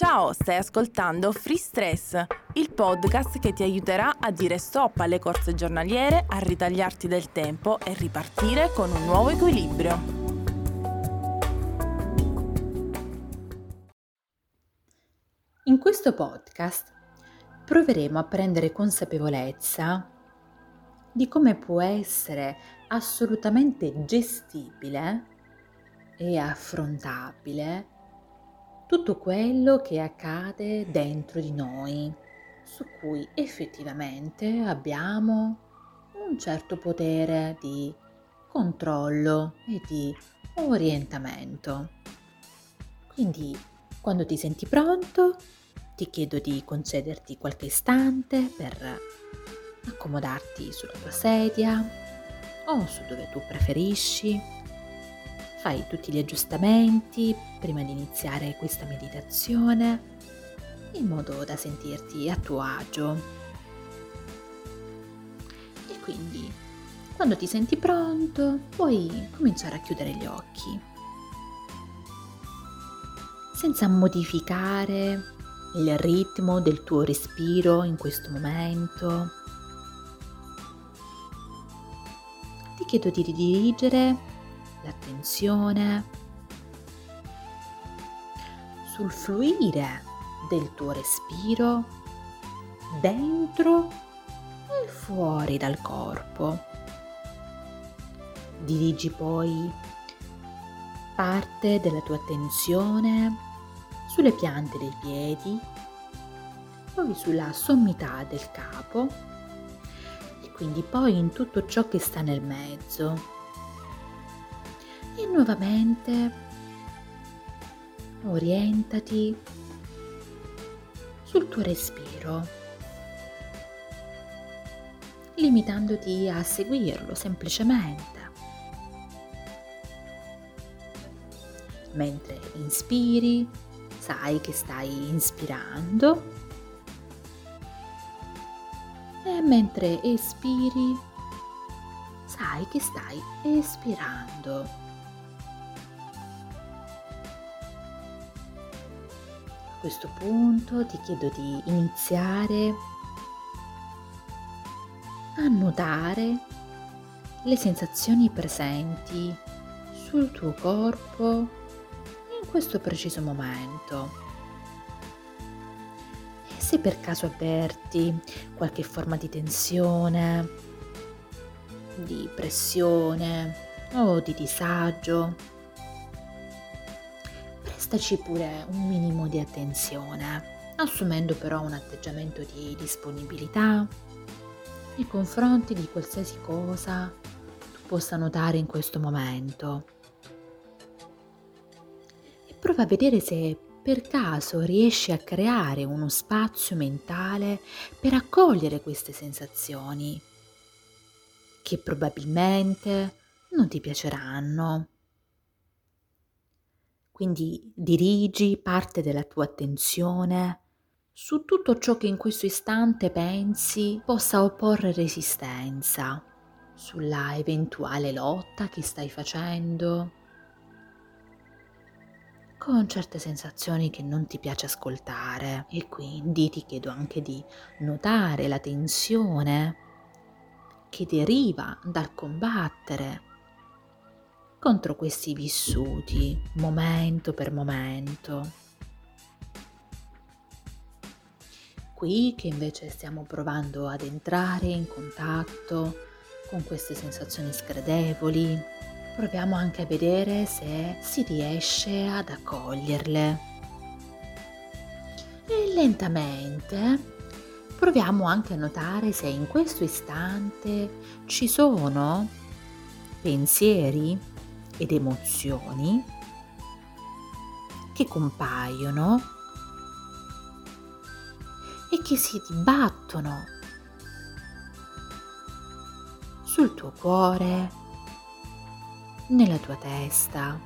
Ciao, stai ascoltando Free Stress, il podcast che ti aiuterà a dire stop alle corse giornaliere, a ritagliarti del tempo e ripartire con un nuovo equilibrio. In questo podcast proveremo a prendere consapevolezza di come può essere assolutamente gestibile e affrontabile tutto quello che accade dentro di noi, su cui effettivamente abbiamo un certo potere di controllo e di orientamento. Quindi, quando ti senti pronto, ti chiedo di concederti qualche istante per accomodarti sulla tua sedia o su dove tu preferisci Fai tutti gli aggiustamenti prima di iniziare questa meditazione in modo da sentirti a tuo agio. E quindi, quando ti senti pronto, puoi cominciare a chiudere gli occhi. Senza modificare il ritmo del tuo respiro in questo momento, ti chiedo di ridirigere l'attenzione sul fluire del tuo respiro dentro e fuori dal corpo. Dirigi poi parte della tua attenzione sulle piante dei piedi, poi sulla sommità del capo e quindi poi in tutto ciò che sta nel mezzo e nuovamente orientati sul tuo respiro, limitandoti a seguirlo semplicemente. Mentre inspiri, sai che stai inspirando e mentre espiri, sai che stai espirando. Questo punto ti chiedo di iniziare a notare le sensazioni presenti sul tuo corpo in questo preciso momento. E se per caso avverti qualche forma di tensione, di pressione o di disagio, prestaci pure un minimo di attenzione, assumendo però un atteggiamento di disponibilità nei confronti di qualsiasi cosa tu possa notare in questo momento. E prova a vedere se per caso riesci a creare uno spazio mentale per accogliere queste sensazioni, che probabilmente non ti piaceranno quindi dirigi parte della tua attenzione su tutto ciò che in questo istante pensi possa opporre resistenza, sulla eventuale lotta che stai facendo, con certe sensazioni che non ti piace ascoltare. E quindi ti chiedo anche di notare la tensione che deriva dal combattere contro questi vissuti momento per momento. Qui che invece stiamo provando ad entrare in contatto con queste sensazioni sgradevoli, proviamo anche a vedere se si riesce ad accoglierle. E lentamente proviamo anche a notare se in questo istante ci sono pensieri ed emozioni che compaiono e che si dibattono sul tuo cuore, nella tua testa,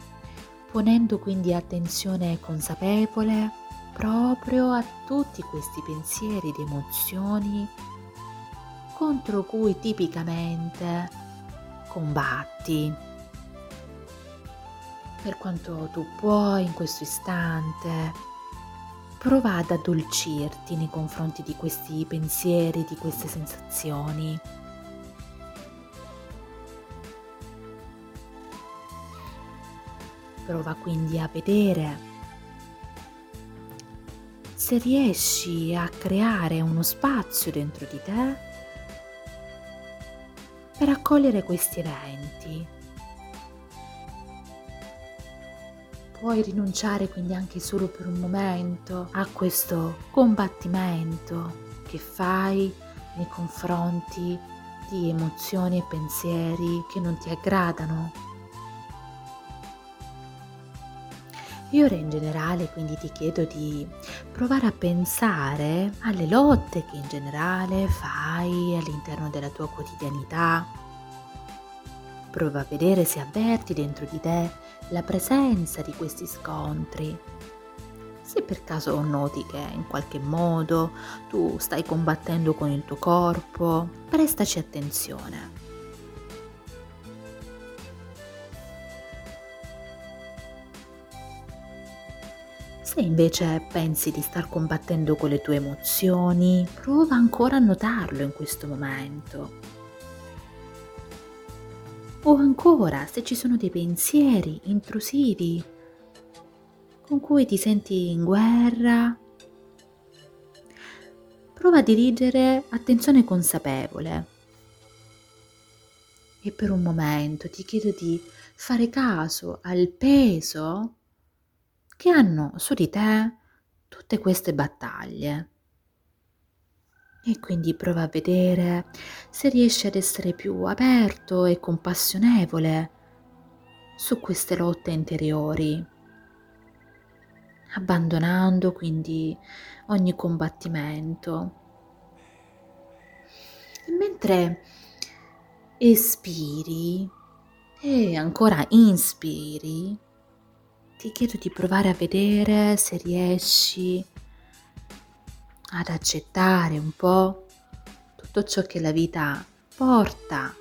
ponendo quindi attenzione consapevole proprio a tutti questi pensieri ed emozioni contro cui tipicamente combatti per quanto tu puoi in questo istante, prova ad addolcirti nei confronti di questi pensieri, di queste sensazioni. Prova quindi a vedere se riesci a creare uno spazio dentro di te per accogliere questi eventi. Puoi rinunciare quindi anche solo per un momento a questo combattimento che fai nei confronti di emozioni e pensieri che non ti aggradano E ora in generale quindi ti chiedo di provare a pensare alle lotte che in generale fai all'interno della tua quotidianità. Prova a vedere se avverti dentro di te la presenza di questi scontri. Se per caso noti che in qualche modo tu stai combattendo con il tuo corpo, prestaci attenzione. Se invece pensi di star combattendo con le tue emozioni, prova ancora a notarlo in questo momento. Ancora, se ci sono dei pensieri intrusivi con cui ti senti in guerra, prova a dirigere attenzione consapevole. E per un momento ti chiedo di fare caso al peso che hanno su di te tutte queste battaglie. E quindi prova a vedere se riesci ad essere più aperto e compassionevole su queste lotte interiori, abbandonando quindi ogni combattimento. E mentre espiri e ancora inspiri, ti chiedo di provare a vedere se riesci ad accettare un po' tutto ciò che la vita porta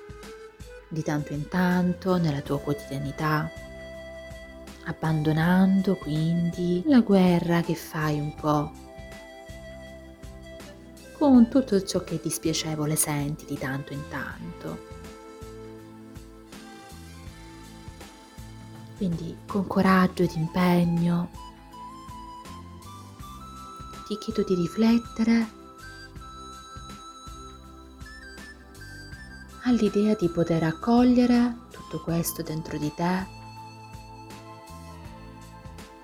di tanto in tanto nella tua quotidianità, abbandonando quindi la guerra che fai un po' con tutto ciò che dispiacevole senti di tanto in tanto. Quindi con coraggio ed impegno ti chiedo di riflettere all'idea di poter accogliere tutto questo dentro di te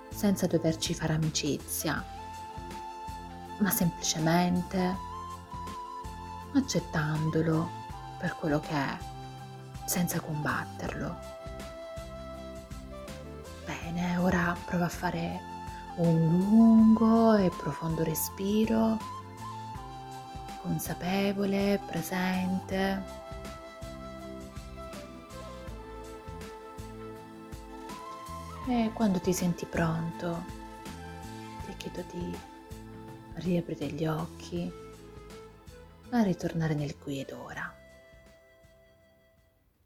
senza doverci fare amicizia, ma semplicemente accettandolo per quello che è, senza combatterlo. Bene, ora prova a fare un lungo e profondo respiro, consapevole, presente. E quando ti senti pronto, ti chiedo di riaprire gli occhi, a ritornare nel qui ed ora.